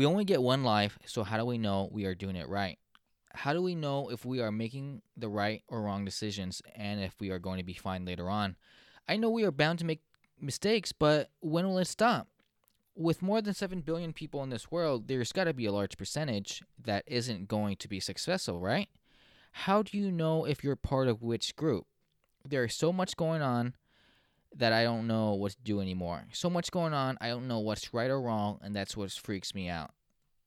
We only get one life, so how do we know we are doing it right? How do we know if we are making the right or wrong decisions and if we are going to be fine later on? I know we are bound to make mistakes, but when will it stop? With more than 7 billion people in this world, there's got to be a large percentage that isn't going to be successful, right? How do you know if you're part of which group? There is so much going on that I don't know what to do anymore. So much going on, I don't know what's right or wrong, and that's what freaks me out.